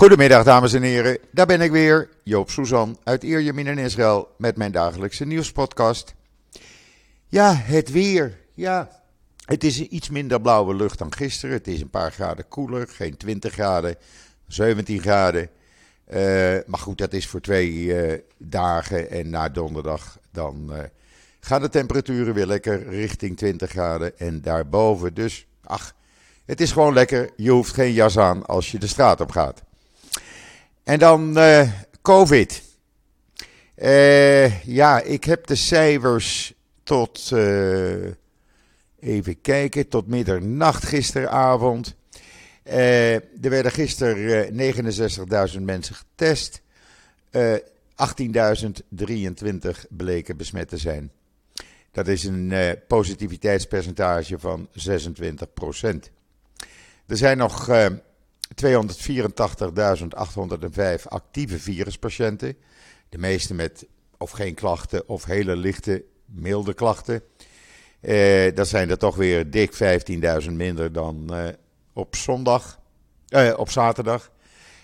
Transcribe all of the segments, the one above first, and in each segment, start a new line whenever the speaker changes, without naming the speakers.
Goedemiddag dames en heren, daar ben ik weer, Joop Suzan uit Ierjemien in Israël met mijn dagelijkse nieuwspodcast. Ja, het weer. Ja, het is iets minder blauwe lucht dan gisteren. Het is een paar graden koeler, geen 20 graden, 17 graden. Uh, maar goed, dat is voor twee uh, dagen en na donderdag dan uh, gaan de temperaturen weer lekker richting 20 graden en daarboven. Dus, ach, het is gewoon lekker. Je hoeft geen jas aan als je de straat op gaat. En dan uh, COVID. Uh, ja, ik heb de cijfers tot, uh, even kijken, tot middernacht gisteravond. er werden gisteren 69.000 mensen getest. 18.023 bleken besmet te zijn. Dat is een positiviteitspercentage van 26% Er zijn nog 284.805 actieve viruspatiënten. De meeste met of geen klachten of hele lichte, milde klachten. Eh, dat zijn er toch weer dik 15.000 minder dan eh, op zondag, eh, op zaterdag.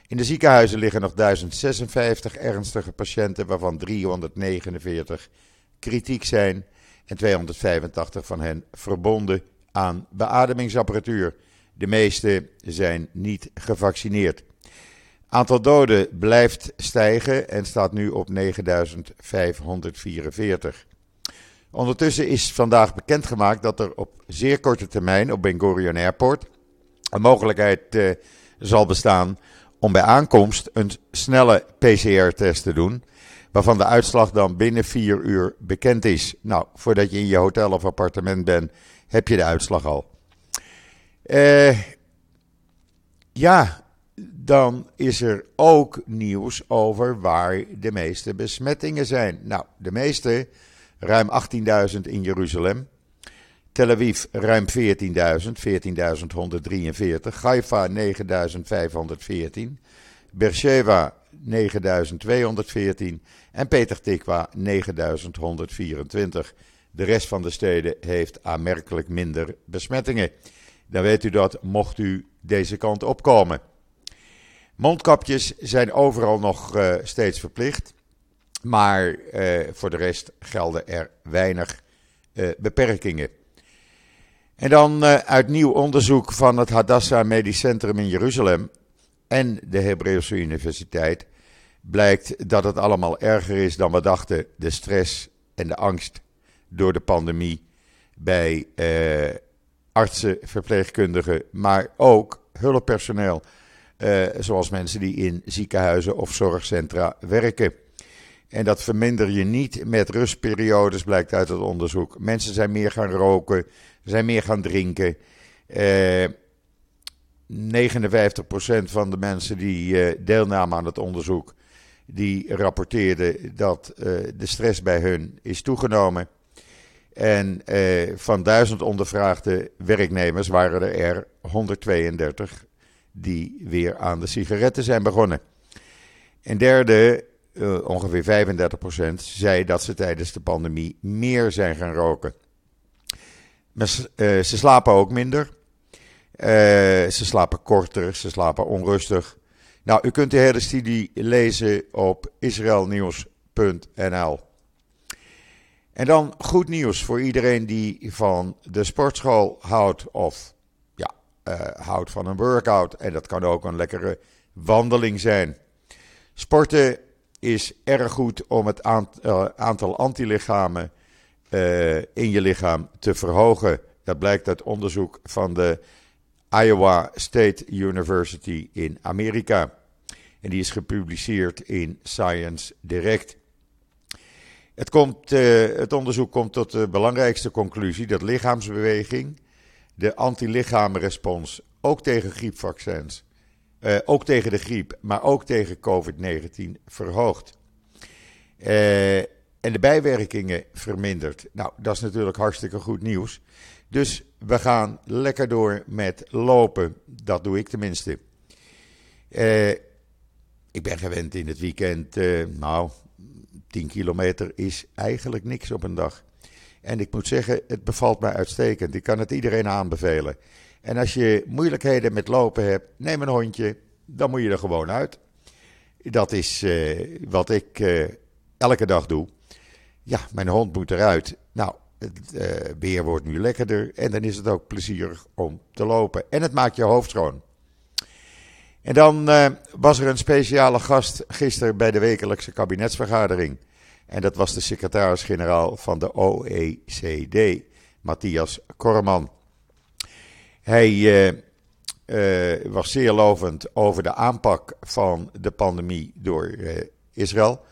In de ziekenhuizen liggen nog 1056 ernstige patiënten, waarvan 349 kritiek zijn en 285 van hen verbonden aan beademingsapparatuur. De meeste zijn niet gevaccineerd. Aantal doden blijft stijgen en staat nu op 9544. Ondertussen is vandaag bekendgemaakt dat er op zeer korte termijn op Ben Gurion Airport een mogelijkheid uh, zal bestaan om bij aankomst een snelle PCR-test te doen, waarvan de uitslag dan binnen vier uur bekend is. Nou, voordat je in je hotel of appartement bent, heb je de uitslag al. Uh, ja, dan is er ook nieuws over waar de meeste besmettingen zijn. Nou, de meeste, ruim 18.000 in Jeruzalem. Tel Aviv ruim 14.000, 14.143. Haifa 9.514. Beersheba 9.214. En Peter Tikwa 9.124. De rest van de steden heeft aanmerkelijk minder besmettingen dan weet u dat mocht u deze kant opkomen. Mondkapjes zijn overal nog uh, steeds verplicht, maar uh, voor de rest gelden er weinig uh, beperkingen. En dan uit nieuw onderzoek van het Hadassah Medisch Centrum in Jeruzalem en de Hebreeuwse Universiteit blijkt dat het allemaal erger is dan we dachten. De stress en de angst door de pandemie bij artsen, verpleegkundigen, maar ook hulppersoneel. Uh, zoals mensen die in ziekenhuizen of zorgcentra werken. En dat verminder je niet met rustperiodes, blijkt uit het onderzoek. Mensen zijn meer gaan roken, zijn meer gaan drinken. Uh, eh, 59% van de mensen die uh, deelnamen aan het onderzoek, die rapporteerden dat de stress bij hun is toegenomen. En eh, van duizend ondervraagde werknemers waren er, er 132 die weer aan de sigaretten zijn begonnen. Een derde, uh, ongeveer 35%, zei dat ze tijdens de pandemie meer zijn gaan roken. Maar uh, ze slapen ook minder. Uh, ze slapen korter, ze slapen onrustig. Nou, u kunt de hele studie lezen op israelnieuws.nl. En dan goed nieuws voor iedereen die van de sportschool houdt of ja, uh, houdt van een workout. En dat kan ook een lekkere wandeling zijn. Sporten is erg goed om het eh, aantal antilichamen uh, in je lichaam te verhogen. Dat blijkt uit onderzoek van de Iowa State University in Amerika. En die is gepubliceerd in Science Direct. Het, komt, uh, het onderzoek komt tot de belangrijkste conclusie dat lichaamsbeweging de antilichaamrespons ook tegen griepvaccins, uh, ook tegen de griep, maar ook tegen COVID-19 verhoogt. Uh, en de bijwerkingen vermindert. Nou, dat is natuurlijk hartstikke goed nieuws. Dus we gaan lekker door met lopen. Dat doe ik tenminste. ik ben gewend in het weekend, nou, 10 kilometer is eigenlijk niks op een dag. En ik moet zeggen, het bevalt mij uitstekend. Ik kan het iedereen aanbevelen. En als je moeilijkheden met lopen hebt, neem een hondje dan moet je er gewoon uit. Dat is uh, wat ik uh, elke dag doe. Ja, mijn hond moet eruit. Nou, het uh, weer wordt nu lekkerder en dan is het ook plezierig om te lopen. En het maakt je hoofd schoon. En dan was er een speciale gast gisteren bij de wekelijkse kabinetsvergadering. En dat was de secretaris-generaal van de OECD, Matthias Korman. Hij uh, was zeer lovend over de aanpak van de pandemie door uh, Israël.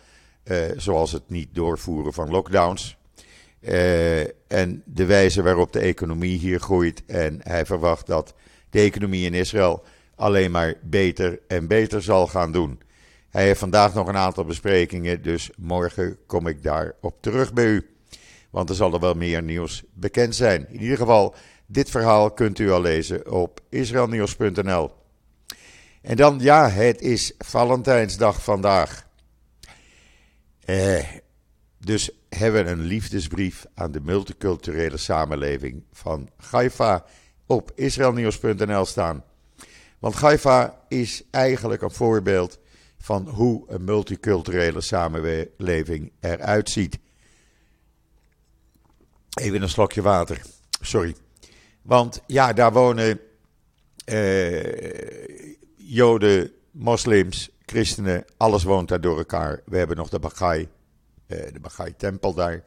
Zoals het niet doorvoeren van lockdowns. en de wijze waarop de economie hier groeit. En hij verwacht dat de economie in Israël alleen maar beter en beter zal gaan doen. Hij heeft vandaag nog een aantal besprekingen, dus morgen kom ik daarop terug bij u. Want er zal er wel meer nieuws bekend zijn. In ieder geval, dit verhaal kunt u al lezen op israelnieuws.nl. En dan, ja, het is Valentijnsdag vandaag. Eh, dus hebben we een liefdesbrief aan de multiculturele samenleving van Haifa op israelnieuws.nl staan. Want Haifa is eigenlijk een voorbeeld van hoe een multiculturele samenleving eruit ziet. Even een slokje water. Sorry. Want ja, daar wonen uh, Joden, moslims, christenen, alles woont daar door elkaar. We hebben nog de Bagai, uh, de Bagai-tempel daar.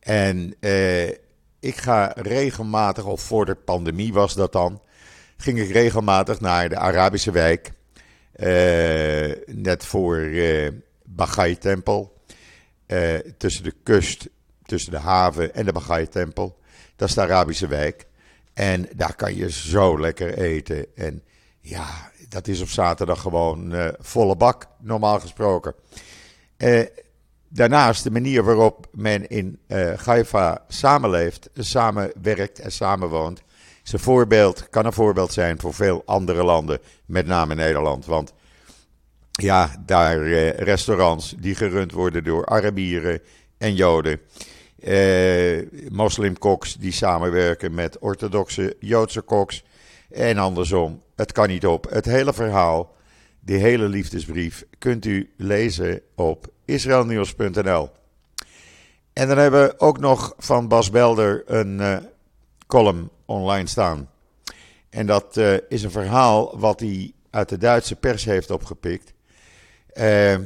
En uh, ik ga regelmatig, of voor de pandemie was dat dan, ging ik regelmatig naar de Arabische wijk. Net voor uh, Bagai-tempel. tussen de kust, tussen de haven en de Bagai-tempel. Dat is de Arabische wijk. En daar kan je zo lekker eten. En ja, dat is op zaterdag gewoon volle bak, normaal gesproken. Daarnaast de manier waarop men in uh, Haifa samenleeft, samenwerkt en samenwoont, een voorbeeld, kan een voorbeeld zijn voor veel andere landen, met name Nederland. Want ja, daar restaurants die gerund worden door Arabieren en Joden eh, moslimkoks die samenwerken met orthodoxe Joodse koks. En andersom, het kan niet op. Het hele verhaal, die hele liefdesbrief, kunt u lezen op israelnieuws.nl. En dan hebben we ook nog van Bas Belder een uh, column online staan. En dat uh, is een verhaal wat hij uit de Duitse pers heeft opgepikt. Uh,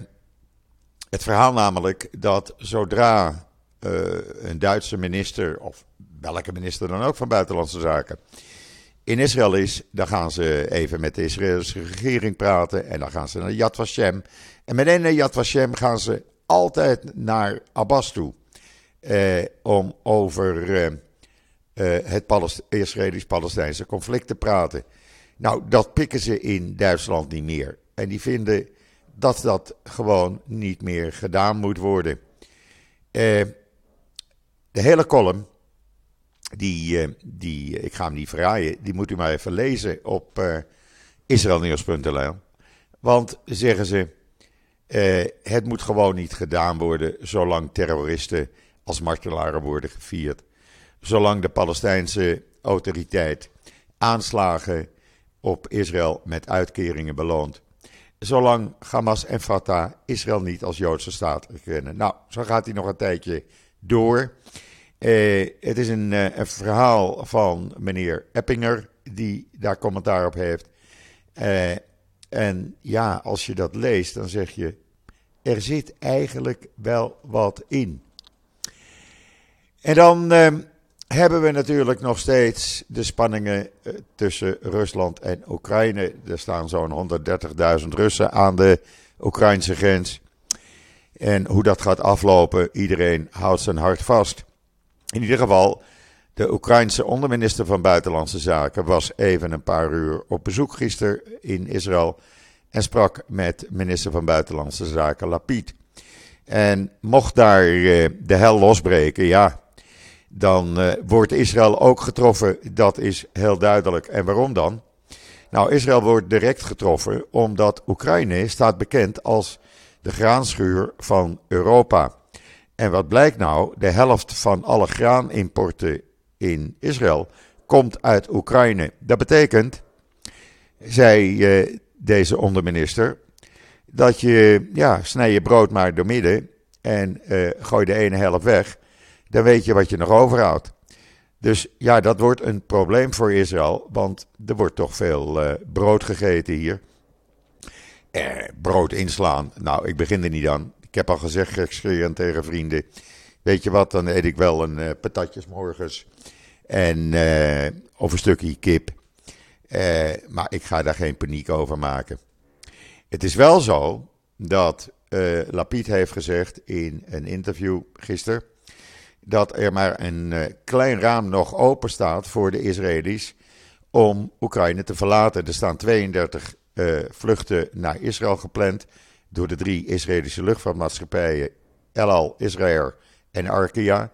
het verhaal namelijk dat zodra uh, een Duitse minister, of welke minister dan ook van Buitenlandse Zaken, in Israël is, dan gaan ze even met de Israëlse regering praten en dan gaan ze naar Yad Vashem. En meteen naar Yad Vashem gaan ze altijd naar Abbas toe eh, om over eh, het Israëlisch-Palestijnse conflict te praten. Nou, dat pikken ze in Duitsland niet meer. En die vinden dat dat gewoon niet meer gedaan moet worden. Eh, de hele column, die, uh, die, ik ga hem niet verraaien, die moet u maar even lezen op uh. Want, zeggen ze, het moet gewoon niet gedaan worden zolang terroristen als martelaren worden gevierd. Zolang de Palestijnse autoriteit aanslagen op Israël met uitkeringen beloont. Zolang Hamas en Fatah Israël niet als Joodse staat erkennen. Nou, zo gaat hij nog een tijdje door. Uh, het is een, uh, een, verhaal van meneer Eppinger die daar commentaar op heeft. Uh, en ja, als je dat leest, dan zeg je: er zit eigenlijk wel wat in. En dan hebben we natuurlijk nog steeds de spanningen tussen Rusland en Oekraïne. Er staan zo'n 130.000 Russen aan de Oekraïnse grens. En hoe dat gaat aflopen, iedereen houdt zijn hart vast. In ieder geval, de Oekraïnse onderminister van Buitenlandse Zaken was even een paar uur op bezoek gisteren in Israël en sprak met minister van Buitenlandse Zaken Lapid. En mocht daar eh, de hel losbreken, ja, dan uh, wordt Israël ook getroffen. Dat is heel duidelijk. En waarom dan? Nou, Israël wordt direct getroffen omdat Oekraïne staat bekend als de graanschuur van Europa. En wat blijkt nou? De helft van alle graanimporten in Israël komt uit Oekraïne. Dat betekent, zij, uh, deze onderminister, dat je, ja, snij je brood maar door midden en uh, gooi de ene helft weg. Dan weet je wat je nog overhoudt. Dus ja, dat wordt een probleem voor Israël, want er wordt toch veel uh, brood gegeten hier. Eh, brood inslaan, nou, ik begin er niet aan. Ik heb al gezegd, gekscherend tegen vrienden. Weet je wat, dan eet ik wel een uh, patatjes morgens. En, uh, of een stukje kip. Maar ik ga daar geen paniek over maken. Het is wel zo dat Lapid heeft gezegd in een interview gisteren. Dat er maar een klein raam nog open staat voor de Israëli's. om Oekraïne te verlaten. Er staan 32 vluchten naar Israël gepland. door de drie Israëlische luchtvaartmaatschappijen. El Al, Israël en Arkia.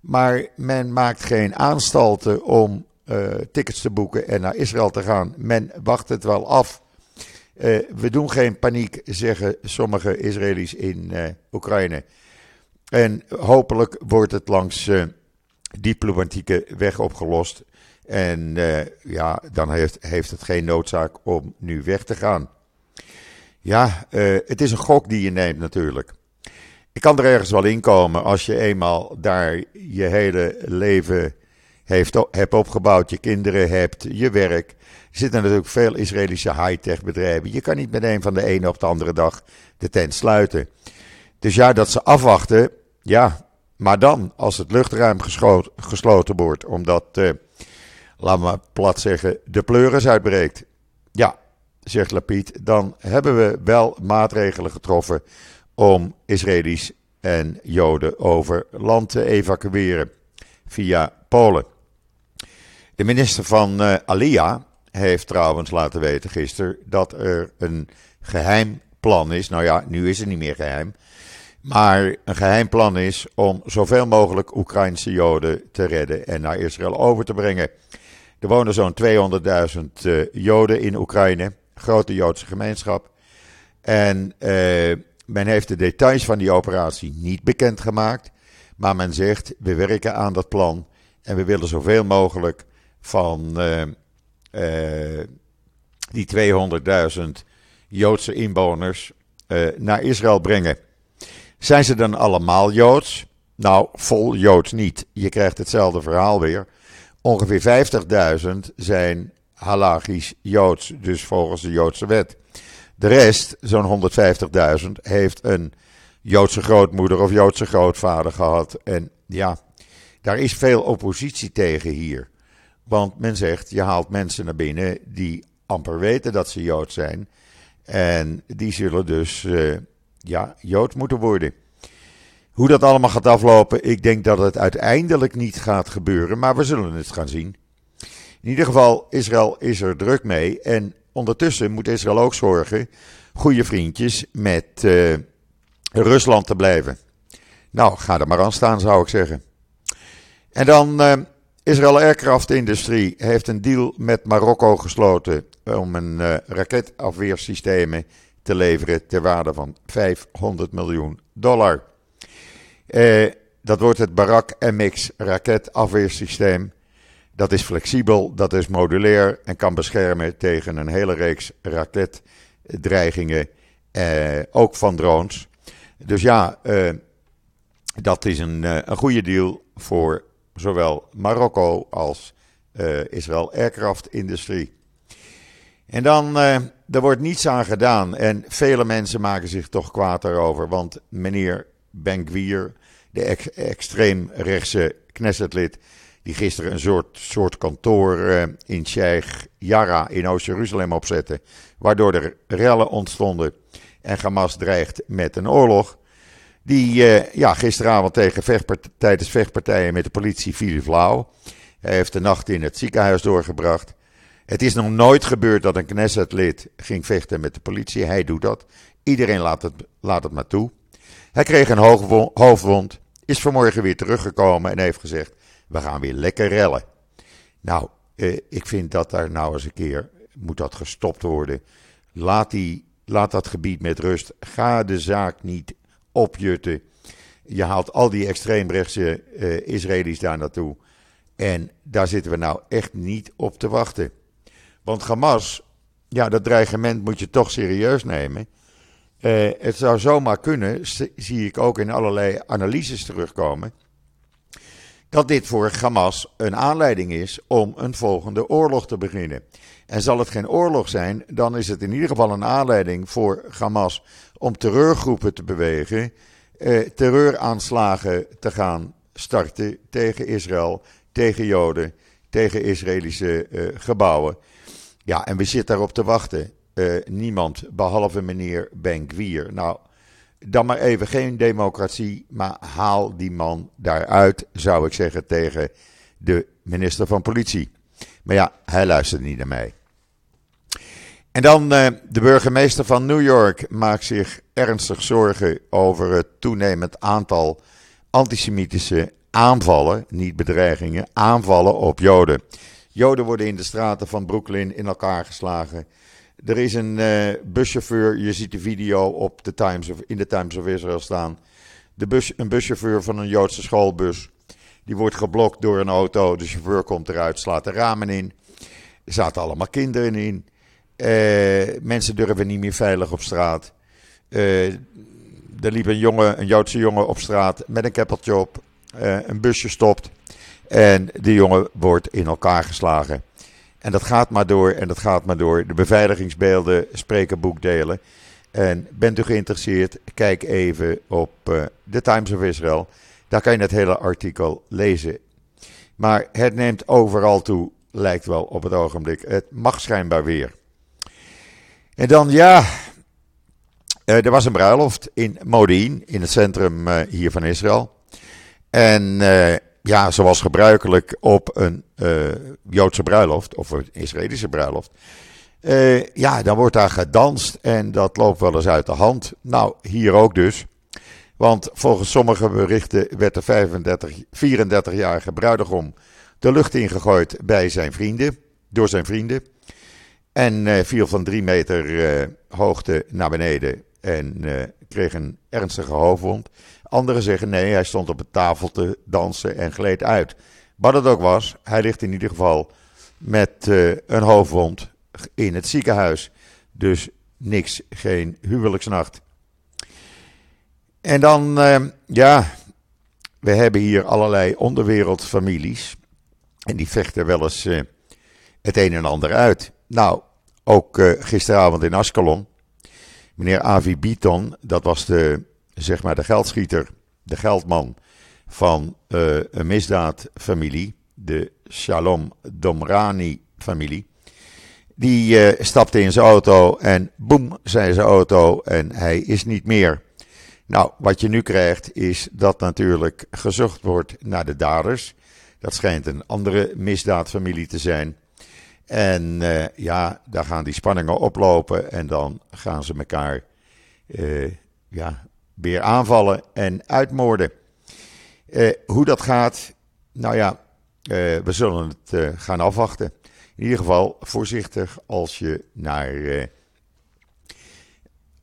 Maar men maakt geen aanstalten om uh, tickets te boeken en naar Israël te gaan. Men wacht het wel af. We doen geen paniek, zeggen sommige Israëli's in Oekraïne. En hopelijk wordt het langs diplomatieke weg opgelost. En ja, dan heeft, heeft het geen noodzaak om nu weg te gaan. Ja, het is een gok die je neemt natuurlijk. Ik kan er ergens wel in komen als je eenmaal daar je hele leven heeft, hebt opgebouwd, je kinderen hebt, je werk. Er zitten natuurlijk veel Israëlische high-tech bedrijven. Je kan niet meteen van de ene op de andere dag de tent sluiten. Dus ja, dat ze afwachten, ja. Maar dan, als het luchtruim gesloten wordt, omdat, eh, laat me plat zeggen, de pleuris uitbreekt. Ja, zegt Lapid, dan hebben we wel maatregelen getroffen om Israëli's en Joden over land te evacueren via Polen. De minister van uh, Alia heeft trouwens laten weten gisteren dat er een geheim plan is. Nou ja, nu is het niet meer geheim. Maar een geheim plan is om zoveel mogelijk Oekraïnse Joden te redden en naar Israël over te brengen. Er wonen zo'n 200.000 uh, Joden in Oekraïne, grote Joodse gemeenschap. En uh, men heeft de details van die operatie niet bekendgemaakt. Maar men zegt: we werken aan dat plan en we willen zoveel mogelijk van uh, die 200.000 Joodse inwoners naar Israël brengen. Zijn ze dan allemaal Joods? Nou, vol Joods niet. Je krijgt hetzelfde verhaal weer. Ongeveer 50.000 zijn halachisch Joods, dus volgens de Joodse wet. De rest, zo'n 150.000, heeft een Joodse grootmoeder of Joodse grootvader gehad. En ja, daar is veel oppositie tegen hier. Want men zegt, je haalt mensen naar binnen die amper weten dat ze Jood zijn. En die zullen dus uh, ja, Jood moeten worden. Hoe dat allemaal gaat aflopen, ik denk dat het uiteindelijk niet gaat gebeuren, maar we zullen het gaan zien. In ieder geval, Israël is er druk mee. En ondertussen moet Israël ook zorgen goede vriendjes met uh, Rusland te blijven. Nou, ga er maar aan staan, zou ik zeggen. En dan, uh, Israël Aircraft Industrie heeft een deal met Marokko gesloten om een uh, raketafweersystemen te leveren ter waarde van 500 miljoen dollar. dat wordt het Barak MX raketafweersysteem. Dat is flexibel, dat is modulair en kan beschermen tegen een hele reeks raketdreigingen, eh, ook van drones. Dus ja, eh, dat is een, uh, een goede deal voor zowel Marokko als uh, Israël Aircraft Industrie. En dan, er wordt niets aan gedaan en vele mensen maken zich toch kwaad daarover, want meneer Ben-Gvir, de ex extreemrechtse Knessetlid, die gisteren een soort, soort kantoor uh, in Sheikh Jarrah in Oost-Jeruzalem opzette, waardoor er rellen ontstonden en Hamas dreigt met een oorlog. Die uh, ja, gisteravond tegen tijdens vechtpartijen met de politie viel flauw. Hij heeft de nacht in het ziekenhuis doorgebracht. Het is nog nooit gebeurd dat een Knesset-lid ging vechten met de politie. Hij doet dat. Iedereen laat het, laat het maar toe. Hij kreeg een hoofdwond, is vanmorgen weer teruggekomen en heeft gezegd: we gaan weer lekker rellen. Nou, eh, ik vind dat daar nou eens een keer moet dat gestopt worden. Laat, die, laat dat gebied met rust. Ga de zaak niet opjutten. Je haalt al die extreemrechtse eh, Israëli's daar naartoe. En daar zitten we nou echt niet op te wachten. Want Hamas ja, dat dreigement moet je toch serieus nemen. Uh, het zou zomaar kunnen, zie ik ook in allerlei analyses terugkomen, dat dit voor Hamas een aanleiding is om een volgende oorlog te beginnen. En zal het geen oorlog zijn, dan is het in ieder geval een aanleiding voor Hamas om terreurgroepen te bewegen, eh, terreuraanslagen te gaan starten tegen Israël, tegen Joden, tegen Israëlische eh, gebouwen. Ja, en we zitten daarop te wachten. Uh, niemand behalve meneer Ben-Gvir. Nou, dan maar even geen democratie, maar haal die man daaruit, zou ik zeggen tegen de minister van Politie. Maar ja, hij luistert niet naar mij. En dan uh, de burgemeester van New York maakt zich ernstig zorgen over het toenemend aantal antisemitische aanvallen, niet bedreigingen, aanvallen op Joden. Joden worden in de straten van Brooklyn in elkaar geslagen. Er is een uh, buschauffeur, je ziet de video op de Times of, in de Times of Israel staan. De bus, een buschauffeur van een Joodse schoolbus. Die wordt geblokt door een auto. De chauffeur komt eruit, slaat de ramen in. Er zaten allemaal kinderen in. Uh, mensen durven niet meer veilig op straat. Uh, er liep een, jongen, een Joodse jongen op straat met een keppeltje op. een busje stopt. En die jongen wordt in elkaar geslagen. En dat gaat maar door en dat gaat maar door. De beveiligingsbeelden spreken boekdelen. En bent u geïnteresseerd, kijk even op uh, The Times of Israel. Daar kan je het hele artikel lezen. Maar het neemt overal toe, lijkt wel op het ogenblik. Het mag schijnbaar weer. En dan ja, uh, er was een bruiloft in Modin, in het centrum uh, hier van Israël. En ja, zoals gebruikelijk op een uh, Joodse bruiloft of een Israëlische bruiloft. Uh, ja, dan wordt daar gedanst en dat loopt wel eens uit de hand. Nou, hier ook dus. Want volgens sommige berichten werd de 35, 34-jarige bruidegom de lucht ingegooid bij zijn vrienden, door zijn vrienden. En uh, viel van drie meter hoogte naar beneden en kreeg een ernstige hoofdwond. Anderen zeggen nee, hij stond op een tafel te dansen en gleed uit. Wat het ook was, hij ligt in ieder geval met uh, een hoofdwond in het ziekenhuis. Dus niks, geen huwelijksnacht. En dan, uh, ja, we hebben hier allerlei onderwereldfamilies. En die vechten wel eens uh, het een en ander uit. Nou, ook gisteravond in Ascalon. Meneer Avi Biton, dat was de zeg maar de geldschieter, de geldman van uh, een misdaadfamilie, de Shalom Domrani-familie. Die uh, stapte in zijn auto en boem, zei zijn auto en hij is niet meer. Nou, wat je nu krijgt is dat natuurlijk gezocht wordt naar de daders. Dat schijnt een andere misdaadfamilie te zijn. En uh, ja, daar gaan die spanningen oplopen en dan gaan ze elkaar ja, weer aanvallen en uitmoorden. Uh, hoe dat gaat, nou ja, uh, we zullen het uh, gaan afwachten. In ieder geval voorzichtig als je naar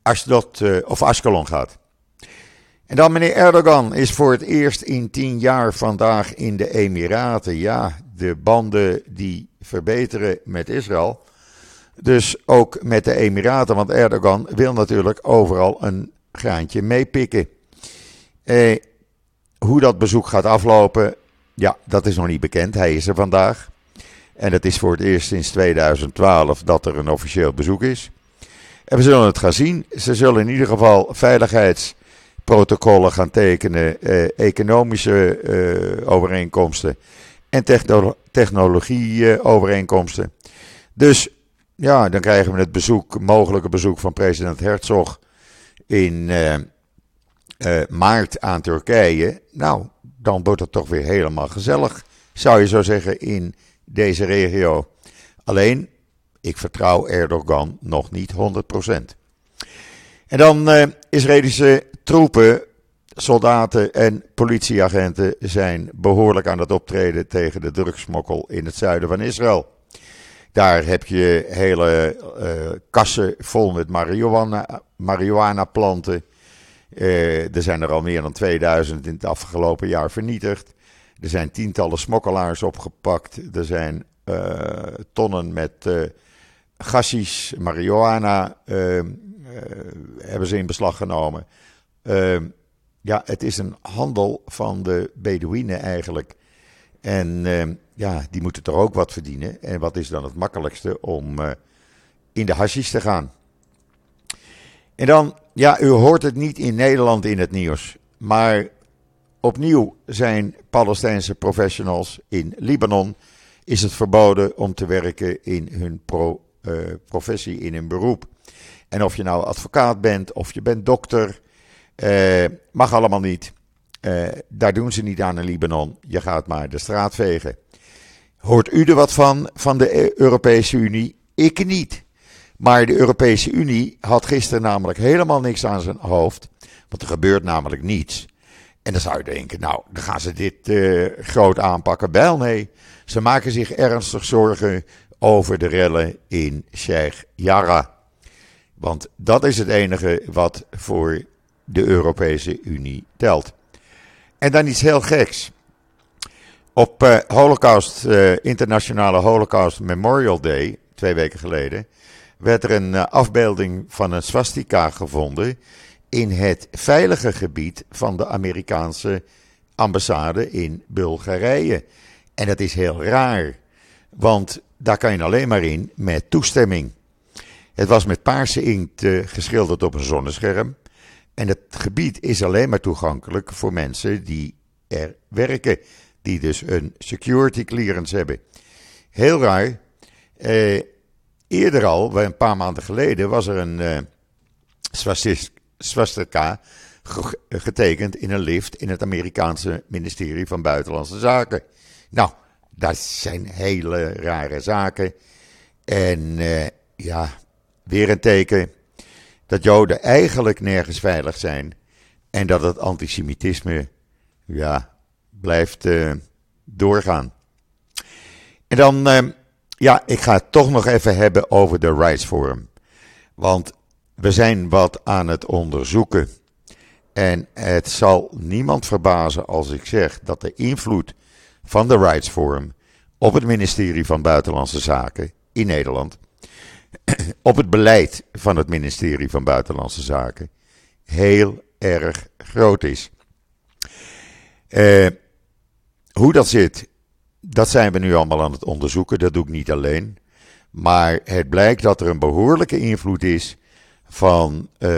Ashdod of Ascalon gaat. En dan meneer Erdogan is voor het eerst in tien jaar vandaag in de Emiraten. Ja, de banden die verbeteren met Israël. Dus ook met de Emiraten, want Erdogan wil natuurlijk overal een graantje meepikken. Eh, hoe dat bezoek gaat aflopen, ja, dat is nog niet bekend. Hij is er vandaag. En het is voor het eerst sinds 2012 dat er een officieel bezoek is. En we zullen het gaan zien. Ze zullen in ieder geval veiligheidsprotocollen gaan tekenen, eh, economische eh, overeenkomsten en techno technologieovereenkomsten. dus ja, dan krijgen we het bezoek, mogelijke bezoek van president Herzog in uh, uh, maart aan Turkije. Nou, dan wordt het toch weer helemaal gezellig, zou je zo zeggen, in deze regio. Alleen, ik vertrouw Erdogan nog niet 100%. En dan uh, Israëlische troepen, soldaten en politieagenten zijn behoorlijk aan het optreden tegen de drugsmokkel in het zuiden van Israël. Daar heb je hele uh, kassen vol met marihuana, marihuana planten. Uh, er zijn er al meer dan 2000 in het afgelopen jaar vernietigd. Er zijn tientallen smokkelaars opgepakt. Er zijn uh, tonnen met gassis, marihuana hebben ze in beslag genomen. ja, het is een handel van de Bedouinen eigenlijk. En ja, die moeten toch ook wat verdienen. En wat is dan het makkelijkste om in de hashish te gaan? En dan, ja, u hoort het niet in Nederland in het nieuws. Maar opnieuw zijn Palestijnse professionals in Libanon. Is het verboden om te werken in hun pro, uh, professie, in hun beroep. En of je nou advocaat bent of je bent dokter, uh, mag allemaal niet. Daar doen ze niet aan in Libanon. Je gaat maar de straat vegen. Hoort u er wat van, van de Europese Unie? Ik niet. Maar de Europese Unie had gisteren namelijk helemaal niks aan zijn hoofd. Want er gebeurt namelijk niets. En dan zou je denken, nou, dan gaan ze dit uh, groot aanpakken. Wel nee, ze maken zich ernstig zorgen over de rellen in Sheikh Jarrah. Want dat is het enige wat voor de Europese Unie telt. En dan iets heel geks. Op uh, Holocaust, uh, Internationale Holocaust Memorial Day, twee weken geleden, werd er een afbeelding van een swastika gevonden in het veilige gebied van de Amerikaanse ambassade in Bulgarije. En dat is heel raar, want daar kan je alleen maar in met toestemming. Het was met paarse inkt geschilderd op een zonnescherm. En het gebied is alleen maar toegankelijk voor mensen die er werken, die dus een security clearance hebben. Heel raar. Eh, eerder al, een paar maanden geleden, was er een uh, swastika getekend in een lift in het Amerikaanse ministerie van Buitenlandse Zaken. Nou, dat zijn hele rare zaken. En uh, ja, weer een teken dat Joden eigenlijk nergens veilig zijn. En dat het antisemitisme, ja, blijft uh, doorgaan. En dan, uh, ja, ik ga het toch nog even hebben over de Rights Forum. Want we zijn wat aan het onderzoeken. En het zal niemand verbazen als ik zeg dat de invloed van de Rights Forum op het ministerie van Buitenlandse Zaken in Nederland, op het beleid van het ministerie van Buitenlandse Zaken, heel erg groot is. Uh, hoe dat zit, dat zijn we nu allemaal aan het onderzoeken. Dat doe ik niet alleen. Maar het blijkt dat er een behoorlijke invloed is van uh,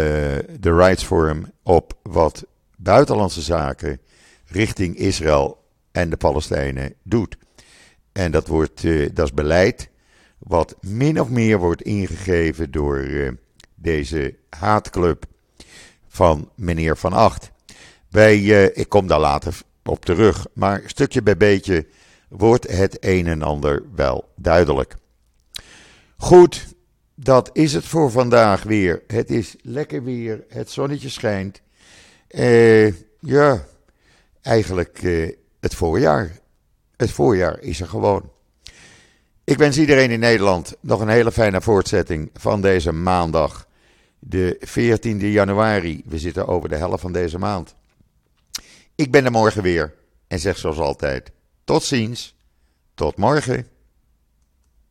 de Rights Forum op wat buitenlandse zaken richting Israël en de Palestijnen doet. En dat, wordt, uh, dat is beleid wat min of meer wordt ingegeven door uh, deze haatclub van meneer Van Acht. Wij, ik kom daar later op terug, maar stukje bij beetje wordt het een en ander wel duidelijk. Goed, dat is het voor vandaag weer. Het is lekker weer, het zonnetje schijnt. Uh, ja, eigenlijk uh, het voorjaar. Het voorjaar is er gewoon. Ik wens iedereen in Nederland nog een hele fijne voortzetting van deze maandag, de 14e januari. We zitten over de helft van deze maand. Ik ben er morgen weer en zeg zoals altijd: tot ziens, tot morgen.